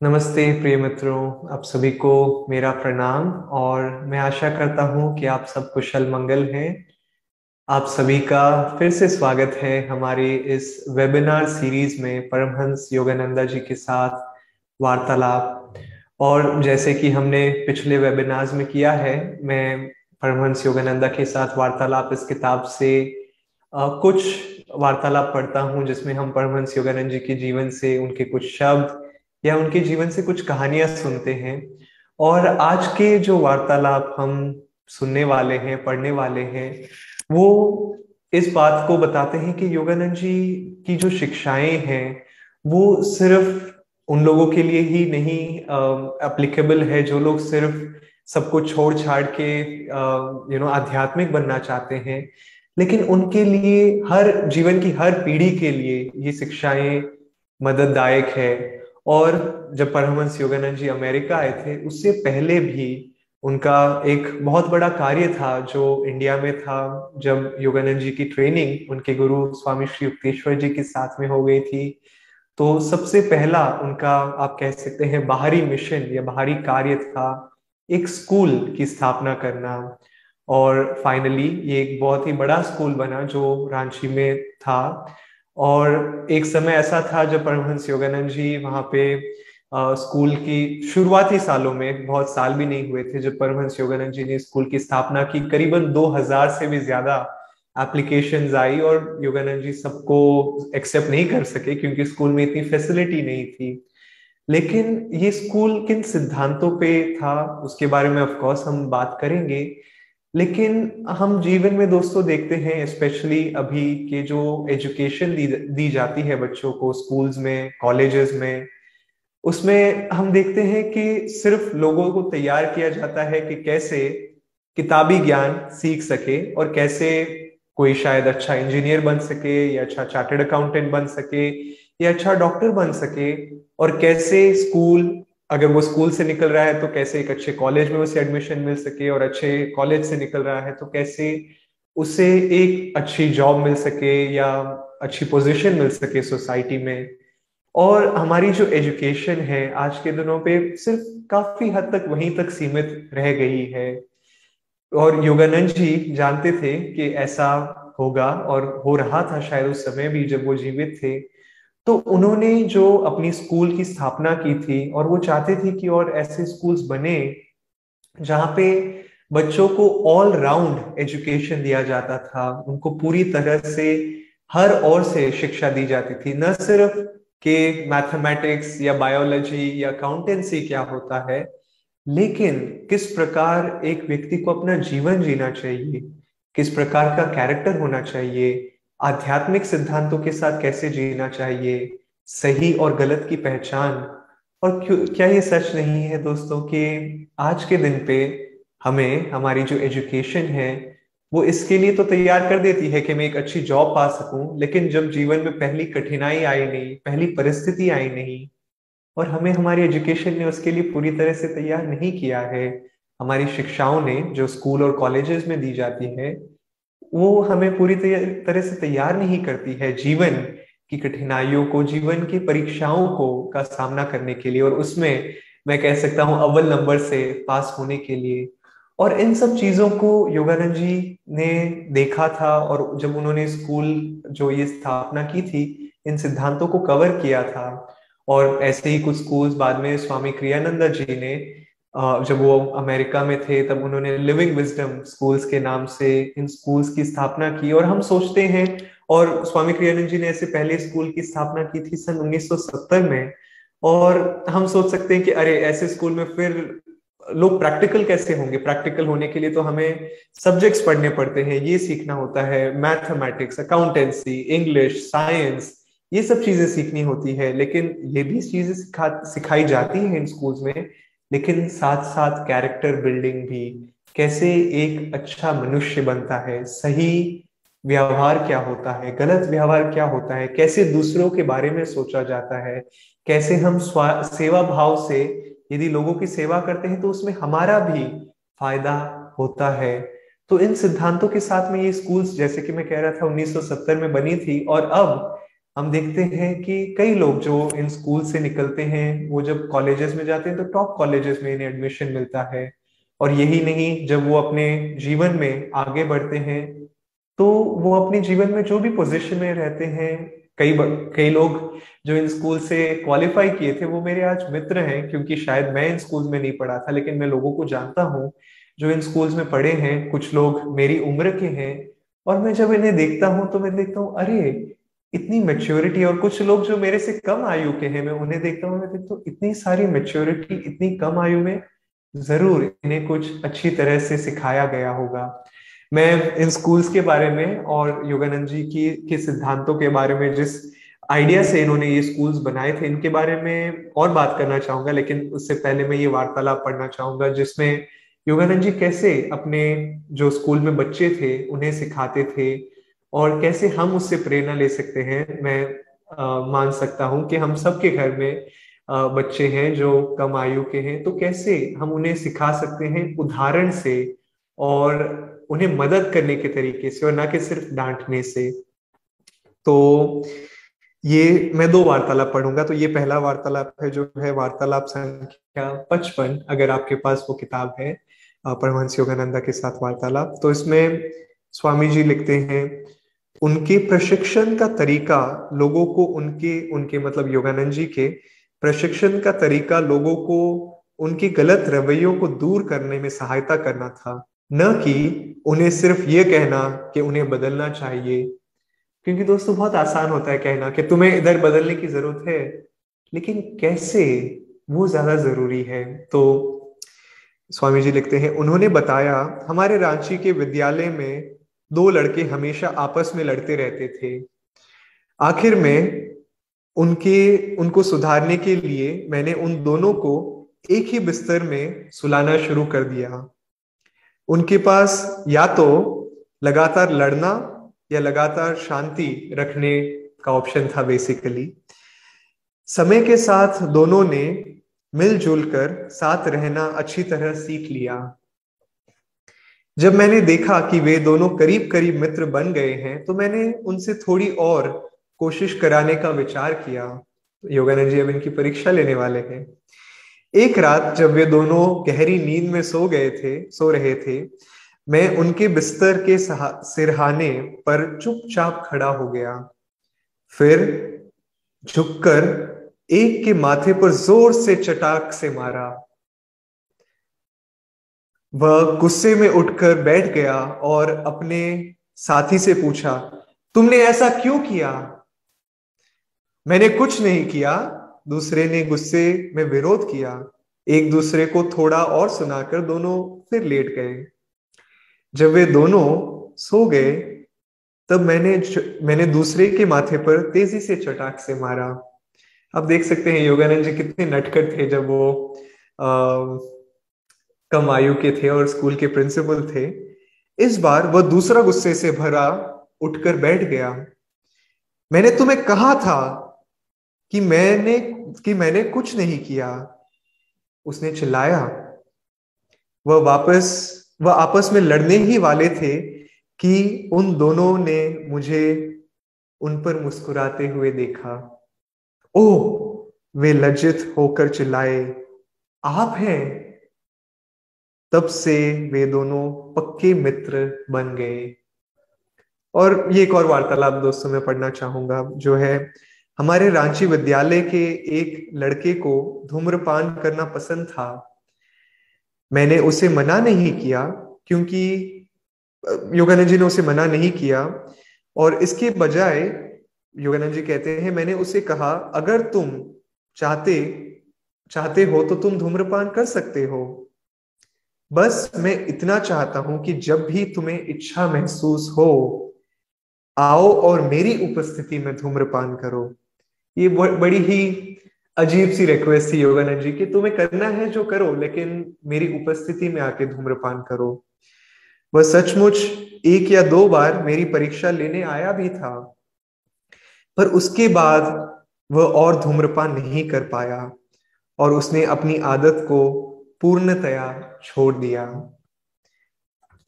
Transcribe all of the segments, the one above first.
नमस्ते प्रिय मित्रों, आप सभी को मेरा प्रणाम और मैं आशा करता हूँ कि आप सब कुशल मंगल हैं। आप सभी का फिर से स्वागत है हमारे इस वेबिनार सीरीज़ में परमहंस योगानंदा जी के साथ वार्तालाप। और जैसे कि हमने पिछले वेबिनार्स में किया है, मैं परमहंस योगानंदा के साथ वार्तालाप इस किताब से कुछ वार्तालाप पढ़ता हूँ जिसमें हम परमहंस योगानंद जी के जीवन से उनके कुछ शब्द या उनके जीवन से कुछ कहानियाँ सुनते हैं। और आज के जो वार्तालाप हम सुनने वाले हैं, पढ़ने वाले हैं, वो इस बात को बताते हैं कि योगानंद जी की जो शिक्षाएँ हैं, वो सिर्फ़ उन लोगों के लिए ही नहीं एप्लीकेबल है जो लोग सिर्फ़ सबको छोड़ छाड़ के यू नो आध्यात्मिक बनना चाहते हैं। लेकिन उनके लिए हर, जीवन की हर पीढ़ी के लिए ये शिक्षाएँ मदददायक है। और जब परमहंस योगानंद जी अमेरिका आए थे, उससे पहले भी उनका एक बहुत बड़ा कार्य था जो इंडिया में था, जब योगानंद जी की ट्रेनिंग उनके गुरु स्वामी श्री युक्तेश्वर जी के साथ में हो गई थी। तो सबसे पहला उनका, आप कह सकते हैं, बाहरी मिशन या बाहरी कार्य था एक स्कूल की स्थापना करना। और फाइनली ये एक बहुत ही बड़ा स्कूल बना जो रांची में था। और एक समय ऐसा था जब परमहंस योगानंद जी वहाँ पे आ, स्कूल की शुरुआती सालों में बहुत साल भी नहीं हुए थे जब परमहंस योगानंद जी ने स्कूल की स्थापना की करीबन 2000 से भी ज़्यादा एप्लीकेशंस आई और योगानंद जी सबको एक्सेप्ट नहीं कर सके क्योंकि स्कूल में इतनी फैसिलिटी नहीं थी। लेकिन ये स्कूल किन सिद्धांतों पे था उसके बारे में ऑफकोर्स हम बात करेंगे। लेकिन हम जीवन में दोस्तों देखते हैं स्पेशली अभी के जो एजुकेशन दी, दी जाती है बच्चों को स्कूल्स में कॉलेजेस में उसमें हम देखते हैं कि सिर्फ़ लोगों को तैयार किया जाता है कि कैसे किताबी ज्ञान सीख सके और कैसे कोई शायद अच्छा इंजीनियर बन सके या अच्छा चार्टेड अकाउंटेंट बन सके या अच्छा डॉक्टर बन सके और कैसे स्कूल अगर वो स्कूल से निकल रहा है तो कैसे एक अच्छे कॉलेज में उसे एडमिशन मिल सके और अच्छे कॉलेज से निकल रहा है तो कैसे उसे एक अच्छी जॉब मिल सके या अच्छी पोजीशन मिल सके सोसाइटी में। और हमारी जो एजुकेशन है, आज के दिनों पे सिर्फ़ काफ़ी हद तक वहीं तक सीमित रह गई है। और योगानंद जी जानते थे कि ऐसा होगा और हो रहा था शायद उस समय भी जब वो जीवित थे। तो उन्होंने जो अपनी स्कूल की स्थापना की थी और वो चाहते थे कि और ऐसे स्कूल्स बने जहाँ पे बच्चों को ऑल राउंड एजुकेशन दिया जाता था, उनको पूरी तरह से हर ओर से शिक्षा दी जाती थी। न सिर्फ़ के मैथमेटिक्स या बायोलॉजी या अकाउंटेंसी क्या होता है, लेकिन किस प्रकार एक व्यक्ति को अपना जीवन जीना चाहिए, किस प्रकार का कैरेक्टर होना चाहिए आध्यात्मिक सिद्धांतों के साथ कैसे जीना चाहिए? सही और गलत की पहचान? और क्यों, क्या ये सच नहीं है दोस्तों कि आज के दिन पे हमें, हमारी जो एजुकेशन है, वो इसके लिए तो तैयार कर देती है कि मैं एक अच्छी जॉब पा सकूँ, लेकिन जब जीवन में पहली कठिनाई आई नहीं, पहली परिस्थिति आई नहीं, और हमें हमारी एजुकेशन ने उसके लिए पूरी तरह से तैयार नहीं किया है, हमारी शिक्षाओं ने, जो स्कूल और कॉलेजेस में दी जाती है वो हमें पूरी तरह से तैयार नहीं करती है जीवन की कठिनाइयों को, जीवन की परीक्षाओं को, का सामना करने के लिए। और उसमें मैं कह सकता हूँ अव्वल नंबर से पास होने के लिए। और इन सब चीज़ों को योगानंद जी ने देखा था और जब उन्होंने स्कूल जो ये स्थापना की थी, इन सिद्धांतों को कवर किया था। और ऐसे ही कुछ स्कूल्स बाद में स्वामी क्रियानंदा जी ने जब वो अमेरिका में थे, तब उन्होंने लिविंग विजडम स्कूल्स के नाम से इन स्कूल्स की स्थापना की और हम सोचते हैं और स्वामी क्रियानंद जी ने ऐसे पहले स्कूल की स्थापना की थी सन 1970 में और हम सोच सकते हैं कि अरे, ऐसे स्कूल में फिर लोग प्रैक्टिकल कैसे होंगे? प्रैक्टिकल होने के लिए तो हमें सब्जेक्ट्स पढ़ने पड़ते हैं, ये सीखना होता है मैथमेटिक्स अकाउंटेंसी इंग्लिश साइंस ये सब चीज़ें सीखनी होती है, लेकिन ये भी चीज़ें सिखा, सिखाई जाती हैं इन स्कूल्स में लेकिन साथ साथ कैरेक्टर बिल्डिंग भी कैसे एक अच्छा मनुष्य बनता है, सही व्यवहार क्या होता है, गलत व्यवहार क्या होता है, कैसे दूसरों के बारे में सोचा जाता है, कैसे हम सेवा भाव से यदि लोगों की सेवा करते हैं तो उसमें हमारा भी फ़ायदा होता है। तो इन सिद्धांतों के साथ में ये स्कूल्स जैसे कि मैं कह रहा था 1970 में बनी थी और अब हम देखते हैं कि कई लोग जो इन स्कूल से निकलते हैं, वो जब कॉलेजेस में जाते हैं तो टॉप कॉलेजेस में इन्हें एडमिशन मिलता है। और यही नहीं, जब वो अपने जीवन में आगे बढ़ते हैं तो वो अपने जीवन में जो भी पोजीशन में रहते हैं, कई कई लोग जो इन स्कूल से क्वालिफाई किए थे, वो मेरे आज मित्र हैं, क्योंकि शायद मैं इन स्कूल में नहीं पढ़ा था, लेकिन मैं लोगों को जानता हूँ, जो इन स्कूल्स में पढ़े हैं, कुछ लोग मेरी उम्र के हैं, और मैं जब इन्हें देखता हूँ तो मैं देखता हूँ, अरे इतनी मेच्योरिटी और कुछ लोग जो मेरे से कम आयु के हैं, मैं उन्हें देखता हूँ हूँ, इतनी सारी मेच्योरिटी इतनी कम आयु में ज़रूर इन्हें कुछ अच्छी तरह से सिखाया गया होगा। मैं इन स्कूल्स के बारे में और योगानंद जी की, के सिद्धांतों के बारे में, जिस आइडिया से इन्होंने ये स्कूल्स बनाए थे, इनके बारे में और बात करना चाहूँगा, लेकिन उससे पहले मैं ये वार्तालाप पढ़ना चाहूँगा, जिसमें योगानंद जी कैसे अपने जो स्कूल में बच्चे थे, उन्हें सिखाते थे और कैसे हम उससे प्रेरणा ले सकते हैं मैं आ, मान सकता हूँ कि हम सबके घर में आ, बच्चे हैं जो कम आयु के हैं तो कैसे हम उन्हें सिखा सकते हैं उदाहरण से और उन्हें मदद करने के तरीके से और ना कि सिर्फ़ डांटने से? तो ये मैं दो वार्तालाप पढ़ूँगा तो ये पहला वार्तालाप है जो है वार्तालाप संख्या पचपन अगर आपके पास वो किताब है परमहंस योगानंदा के साथ वार्तालाप। तो इसमें स्वामी जी लिखते हैं उनके प्रशिक्षण का तरीका लोगों को उनके उनके मतलब योगानंद जी के प्रशिक्षण का तरीका लोगों को उनके गलत रवैयों को दूर करने में सहायता करना था। न कि उन्हें सिर्फ़ ये कहना कि उन्हें बदलना चाहिए। क्योंकि दोस्तों बहुत आसान होता है कहना कि तुम्हें इधर बदलने की ज़रूरत है, लेकिन कैसे? वो ज़्यादा ज़रूरी है। तो स्वामी जी लिखते हैं, उन्होंने बताया, हमारे रांची के विद्यालय में दो लड़के हमेशा आपस में लड़ते रहते थे। आखिर में उनके, उनको सुधारने के लिए मैंने उन दोनों को एक ही बिस्तर में सुलाना शुरू कर दिया। उनके पास या तो लगातार लड़ना या लगातार शांति रखने का ऑप्शन था बेसिकली समय के साथ दोनों ने मिलजुल कर साथ रहना अच्छी तरह सीख लिया। जब मैंने देखा कि वे दोनों करीब करीब मित्र बन गए हैं तो मैंने उनसे थोड़ी और कोशिश कराने का विचार किया। योगानंद जी अब इनकी परीक्षा लेने वाले हैं। एक रात जब वे दोनों गहरी नींद में सो गए थे, सो रहे थे, मैं उनके बिस्तर के सिरहाने पर चुपचाप खड़ा हो गया। फिर झुककर एक के माथे पर ज़ोर से चटाक से मारा। वह गुस्से में उठकर बैठ गया और अपने साथी से पूछा तुमने ऐसा क्यों किया? मैंने कुछ नहीं किया। दूसरे ने गुस्से में विरोध किया। एक दूसरे को थोड़ा और सुनाकर दोनों फिर लेट गए। जब वे दोनों सो गए तब मैंने मैंने दूसरे के माथे पर तेज़ी से चटाक से मारा। अब देख सकते हैं योगानंद जी कितने नटखट थे जब वो आ, कम आयु के थे और स्कूल के प्रिंसिपल थे, इस बार वह दूसरा गुस्से से भरा उठकर बैठ गया। मैंने तुम्हें कहा था कि मैंने कि मैंने कुछ नहीं किया। उसने चिल्लाया। वह वापस, वह आपस में लड़ने ही वाले थे कि उन दोनों ने मुझे उन पर मुस्कुराते हुए देखा। ओ वे लज्जित होकर चिल्लाए। आप हैं? तब से वे दोनों पक्के मित्र बन गए। और ये एक और वार्तालाप दोस्तों में पढ़ना चाहूँगा, जो है, हमारे रांची विद्यालय के एक लड़के को धूम्रपान करना पसंद था। मैंने उसे मना नहीं किया, क्योंकि योगानंद जी ने उसे मना नहीं किया। और इसके बजाय योगानंद जी कहते हैं, मैंने उसे कहा, अगर तुम चाहते चाहते हो तो तुम धूम्रपान कर सकते हो। बस मैं इतना चाहता हूँ कि जब भी तुम्हें इच्छा महसूस हो, आओ और मेरी उपस्थिति में धूम्रपान करो। ये बड़ी ही अजीब सी रिक्वेस्ट थी योगानंद जी की तुम्हें करना है जो करो, लेकिन मेरी उपस्थिति में आके धूम्रपान करो। वह सचमुच एक या दो बार मेरी परीक्षा लेने आया भी था, पर उसके बाद वह और धूम्रपान नहीं कर पाया और उसने अपनी आदत को पूर्णतया छोड़ दिया।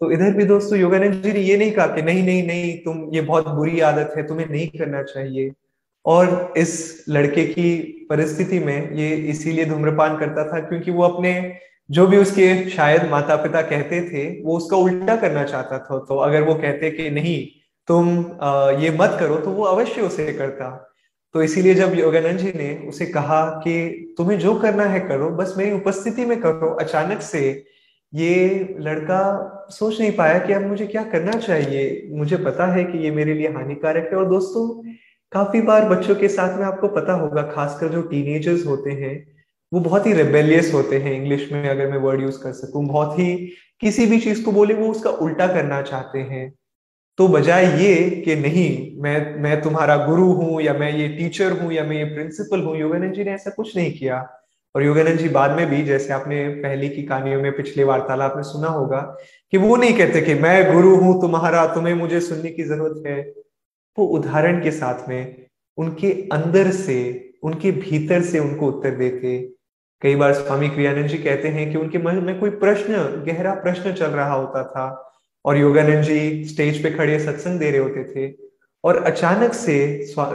तो इधर भी दोस्तों योगानंद जी ने ये नहीं कहा कि नहीं नहीं नहीं, तुम, ये बहुत बुरी आदत है, तुम्हें नहीं करना चाहिए। और इस लड़के की परिस्थिति में ये इसीलिए धूम्रपान करता था क्योंकि वो अपने जो भी उसके शायद माता पिता कहते थे, वो उसका उल्टा करना चाहता था। तो अगर वो कहते कि नहीं, तुम ये मत करो तो वो अवश्य उसे करता। तो इसीलिए जब योगानंद जी ने उसे कहा कि तुम्हें जो करना है करो, बस मेरी उपस्थिति में करो। अचानक से ये लड़का सोच नहीं पाया कि अब मुझे क्या करना चाहिए। मुझे पता है कि ये मेरे लिए हानिकारक है और दोस्तों, काफ़ी बार बच्चों के साथ में आपको पता होगा, खासकर जो टीनेजर्स होते हैं, वो बहुत ही रेबेलियस होते हैं इंग्लिश में, अगर मैं वर्ड यूज़ कर सकूँ। बहुत ही किसी भी चीज़ को बोले वो उसका उल्टा करना चाहते हैं। तो बजाय ये कि नहीं, मैं मैं तुम्हारा गुरु हूँ या मैं ये टीचर हूँ या मैं ये प्रिंसिपल हूँ योगानंद जी ने ऐसा कुछ नहीं किया। और योगानंद जी बाद में भी, जैसे आपने पहले की कहानियों में पिछले वार्तालाप में सुना होगा, कि वो नहीं कहते कि मैं गुरु हूँ तुम्हारा, तुम्हें मुझे सुनने की ज़रूरत है। वो उदाहरण के साथ में उनके अंदर से, उनके भीतर से उनको उत्तर देते। कई बार स्वामी क्रियानंद जी कहते हैं कि उनके मन में कोई प्रश्न, गहरा प्रश्न चल रहा होता था और योगानंद जी स्टेज पे खड़े सत्संग दे रहे होते थे और अचानक से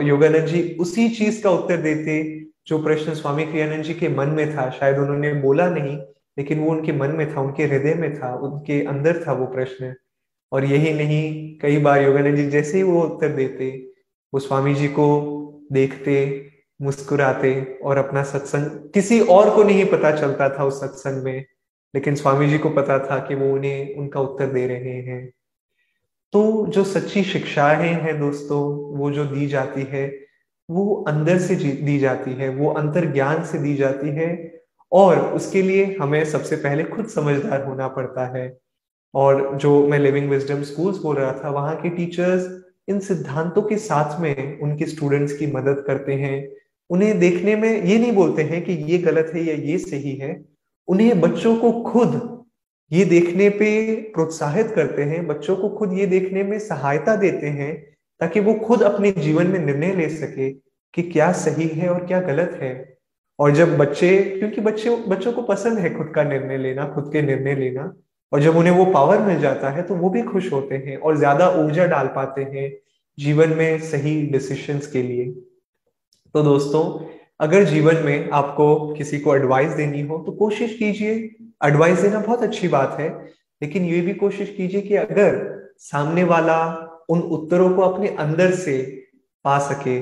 योगानंद जी उसी चीज़ का उत्तर देते जो प्रश्न स्वामी क्रियानंद जी के मन में था। शायद उन्होंने बोला नहीं, लेकिन वो उनके मन में था, उनके हृदय में था, उनके अंदर था वो प्रश्न। और यही नहीं, कई बार योगानंद जी जैसे ही वो उत्तर देते, वो स्वामी जी को देखते, मुस्कुराते और अपना सत्संग किसी और को नहीं पता चलता था उस सत्संग में। लेकिन स्वामी जी को पता था कि वो उन्हें, उनका उत्तर दे रहे हैं। तो जो सच्ची शिक्षाएँ हैं दोस्तों, वो जो दी जाती है, वो अंदर से दी जाती है, वो अंतर ज्ञान से दी जाती है और उसके लिए हमें सबसे पहले खुद समझदार होना पड़ता है। और जो मैं लिविंग विजडम स्कूल्स बोल रहा था, वहाँ के टीचर्स इन सिद्धांतों के साथ में उनके स्टूडेंट्स की मदद करते हैं। उन्हें देखने में ये नहीं बोलते हैं कि ये गलत है या ये सही है उन्हें बच्चों को खुद ये देखने पे प्रोत्साहित करते हैं, बच्चों को खुद ये देखने में सहायता देते हैं ताकि वो खुद अपने जीवन में निर्णय ले सके कि क्या सही है और क्या गलत है। और जब बच्चे, क्योंकि बच्चे, बच्चों को पसंद है खुद का निर्णय लेना, खुद के निर्णय लेना, और जब उन्हें वो पावर मिल जाता है तो वो भी खुश होते हैं और ज़्यादा ऊर्जा डाल पाते हैं जीवन में सही डिसीशंस के लिए। तो दोस्तों अगर जीवन में आपको किसी को एडवाइस देनी हो तो कोशिश कीजिए। एडवाइस देना बहुत अच्छी बात है, लेकिन ये भी कोशिश कीजिए कि अगर सामने वाला उन उत्तरों को अपने अंदर से पा सके।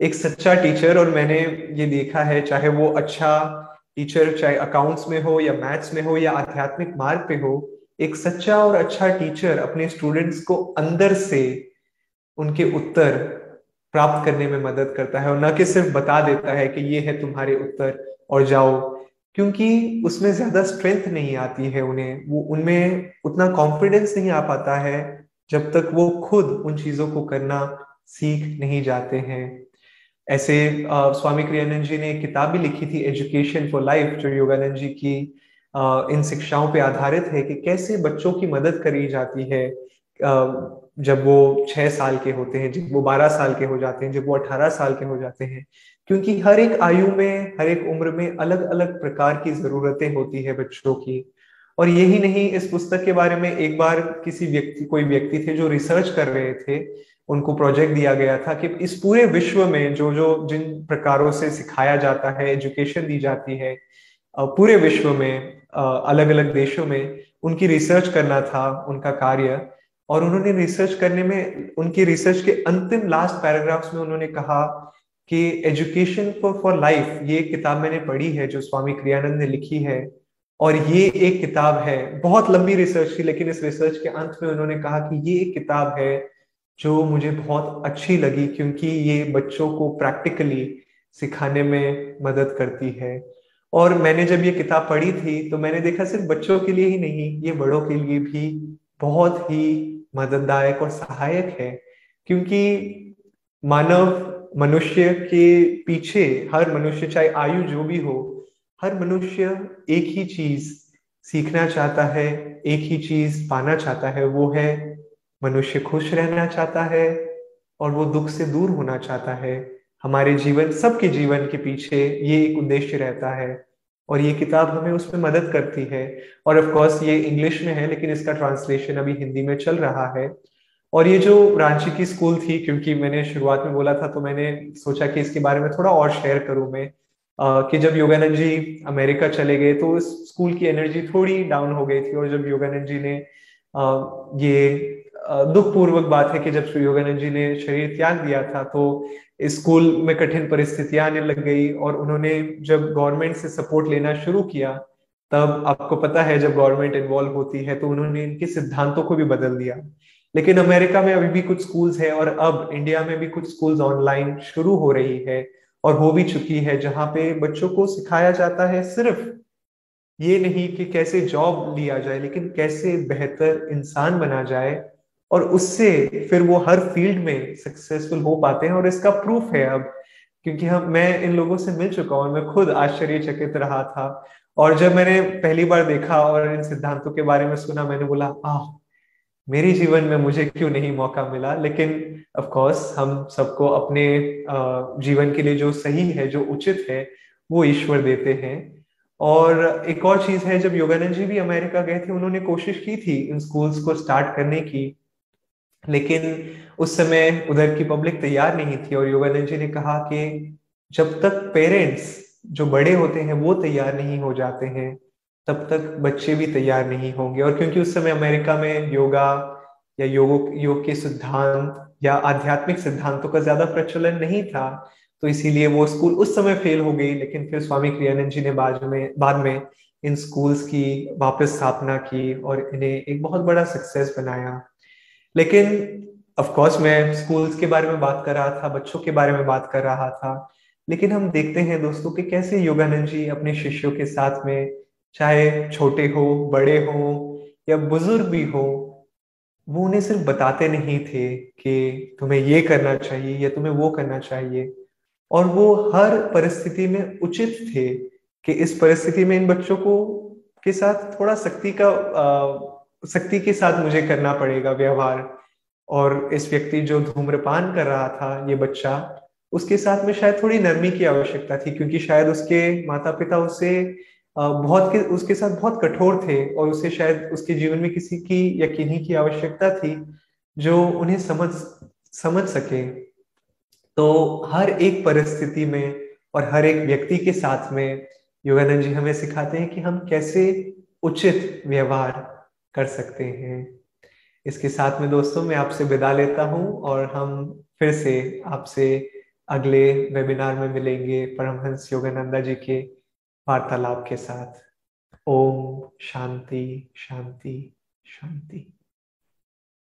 एक सच्चा टीचर और मैंने ये देखा है, चाहे वो अच्छा टीचर चाहे अकाउंट्स में हो, या मैथ्स में हो, या आध्यात्मिक मार्ग पे हो, एक सच्चा और अच्छा टीचर अपने स्टूडेंट्स को अंदर से उनके उत्तर प्राप्त करने में मदद करता है और न कि सिर्फ़ बता देता है कि ये है तुम्हारे उत्तर और जाओ। क्योंकि उसमें ज़्यादा स्ट्रेंथ नहीं आती है उन्हें। वो उनमें उतना कॉन्फिडेंस नहीं आ पाता है जब तक वो खुद उन चीज़ों को करना सीख नहीं जाते हैं। ऐसे आ, स्वामी क्रियानंद जी ने एक किताब भी लिखी थी एजुकेशन फॉर लाइफ जो योगानंद जी की आ, इन शिक्षाओं पे आधारित है कि कैसे बच्चों की मदद करी जाती है। जब वो छह साल के होते हैं, जब वो बारह साल के हो जाते हैं, जब वो अठारह साल के हो जाते हैं, क्योंकि हर एक आयु में, हर एक उम्र में अलग अलग प्रकार की जरूरतें होती है बच्चों की। और यही नहीं, इस पुस्तक के बारे में एक बार किसी व्यक्ति, कोई व्यक्ति थे जो रिसर्च कर रहे थे, उनको प्रोजेक्ट दिया गया था कि इस पूरे विश्व में जो जो जिन प्रकारों से सिखाया जाता है एजुकेशन दी जाती है पूरे विश्व में अलग अलग देशों में उनकी रिसर्च करना था, उनका कार्य। और उन्होंने रिसर्च करने में, उनकी रिसर्च के अंतिम लास्ट पैराग्राफ्स में उन्होंने कहा कि एजुकेशन फॉर फॉर लाइफ ये किताब मैंने पढ़ी है जो स्वामी क्रियानंद ने लिखी है और ये एक किताब है। बहुत लंबी रिसर्च थी, लेकिन इस रिसर्च के अंत में उन्होंने कहा कि ये एक किताब है जो मुझे बहुत अच्छी लगी क्योंकि ये बच्चों को प्रैक्टिकली सिखाने में मदद करती है। और मैंने जब ये किताब पढ़ी थी तो मैंने देखा सिर्फ़ बच्चों के लिए ही नहीं, ये बड़ों के लिए भी बहुत ही मदददायक और सहायक है, क्योंकि मानव मनुष्य के पीछे हर मनुष्य, चाहे आयु जो भी हो, हर मनुष्य एक ही चीज़ सीखना चाहता है, एक ही चीज़ पाना चाहता है, वो है मनुष्य खुश रहना चाहता है और वो दुख से दूर होना चाहता है। हमारे जीवन, सबके जीवन के पीछे ये एक उद्देश्य रहता है। और ये किताब हमें उसमें मदद करती है। और ऑफ़ कोर्स ये इंग्लिश में है, लेकिन इसका ट्रांसलेशन अभी हिंदी में चल रहा है। और ये जो रांची की स्कूल थी, क्योंकि मैंने शुरुआत में बोला था तो मैंने सोचा कि इसके बारे में थोड़ा और शेयर करूँ मैं कि जब योगानंद जी अमेरिका चले गए तो इस स्कूल की एनर्जी थोड़ी डाउन हो गई थी। और जब योगानंद जी ने ये दुख पूर्वक बात है कि जब श्री योगानंद जी ने शरीर त्याग दिया था तो स्कूल में कठिन परिस्थितियाँ आने लग गई और उन्होंने जब गवर्नमेंट से सपोर्ट लेना शुरू किया, तब आपको पता है जब गवर्नमेंट इन्वॉल्व होती है तो उन्होंने इनके सिद्धांतों को भी बदल दिया। लेकिन अमेरिका में अभी भी कुछ स्कूल्स है और अब इंडिया में भी कुछ स्कूल्स ऑनलाइन शुरू हो रही है और हो भी चुकी है, जहाँ पे बच्चों को सिखाया जाता है सिर्फ़ ये नहीं कि कैसे जॉब लिया जाए, लेकिन कैसे बेहतर इंसान बना जाए और उससे फिर वो हर फ़ील्ड में सक्सेसफुल हो पाते हैं और इसका प्रूफ है अब, क्योंकि हम, मैं इन लोगों से मिल चुका हूँ मैं खुद आश्चर्यचकित रहा था। और जब मैंने पहली बार देखा और इन सिद्धांतों के बारे में सुना, मैंने बोला आ मेरे जीवन में मुझे क्यों नहीं मौका मिला? लेकिन ऑफ़ कोर्स हम सबको अपने जीवन के लिए जो सही है, जो उचित है, वो ईश्वर देते हैं। और एक और चीज़ है, जब योगानंद जी भी अमेरिका गए थे, उन्होंने कोशिश की थी इन स्कूल्स को स्टार्ट करने की लेकिन उस समय उधर की पब्लिक तैयार नहीं थी और योगानंद जी ने कहा कि जब तक पेरेंट्स जो बड़े होते हैं, वो तैयार नहीं हो जाते हैं, तब तक बच्चे भी तैयार नहीं होंगे। और क्योंकि उस समय अमेरिका में योगा या योग योग के सिद्धांत या आध्यात्मिक सिद्धांतों का ज़्यादा प्रचलन नहीं था तो इसीलिए वो स्कूल उस समय फेल हो गई, लेकिन फिर स्वामी क्रियानंद जी ने बाद में बाद में इन स्कूल्स की वापस स्थापना की और इन्हें एक बहुत बड़ा सक्सेस बनाया। लेकिन ऑफ़ कोर्स मैं स्कूल्स के बारे में बात कर रहा था, बच्चों के बारे में बात कर रहा था। लेकिन हम देखते हैं दोस्तों कि कैसे योगानंद जी अपने शिष्यों के साथ में, चाहे छोटे हो, बड़े हो, या बुज़ुर्ग भी हो, वो उन्हें सिर्फ़ बताते नहीं थे कि तुम्हें ये करना चाहिए, या तुम्हें वो करना चाहिए। और वो हर परिस्थिति में उचित थे कि इस परिस्थिति में इन बच्चों को, के साथ थोड़ा सख्ती का शक्ति के साथ मुझे करना पड़ेगा व्यवहार। और इस व्यक्ति जो धूम्रपान कर रहा था, ये बच्चा, उसके साथ में शायद थोड़ी नरमी की आवश्यकता थी, क्योंकि शायद उसके माता पिता उसे बहुत के, उसके साथ बहुत कठोर थे और उसे शायद उसके जीवन में किसी की या किन्हीं की आवश्यकता थी जो उन्हें समझ समझ सके। तो हर एक परिस्थिति में और हर एक व्यक्ति के साथ में योगानंद जी हमें सिखाते हैं कि हम कैसे उचित व्यवहार कर सकते हैं। इसके साथ में दोस्तों, मैं आपसे विदा लेता हूँ और हम फिर से आपसे अगले वेबिनार में मिलेंगे परमहंस योगानंदा जी के वार्तालाप के साथ। ओम शांति शांति शांति।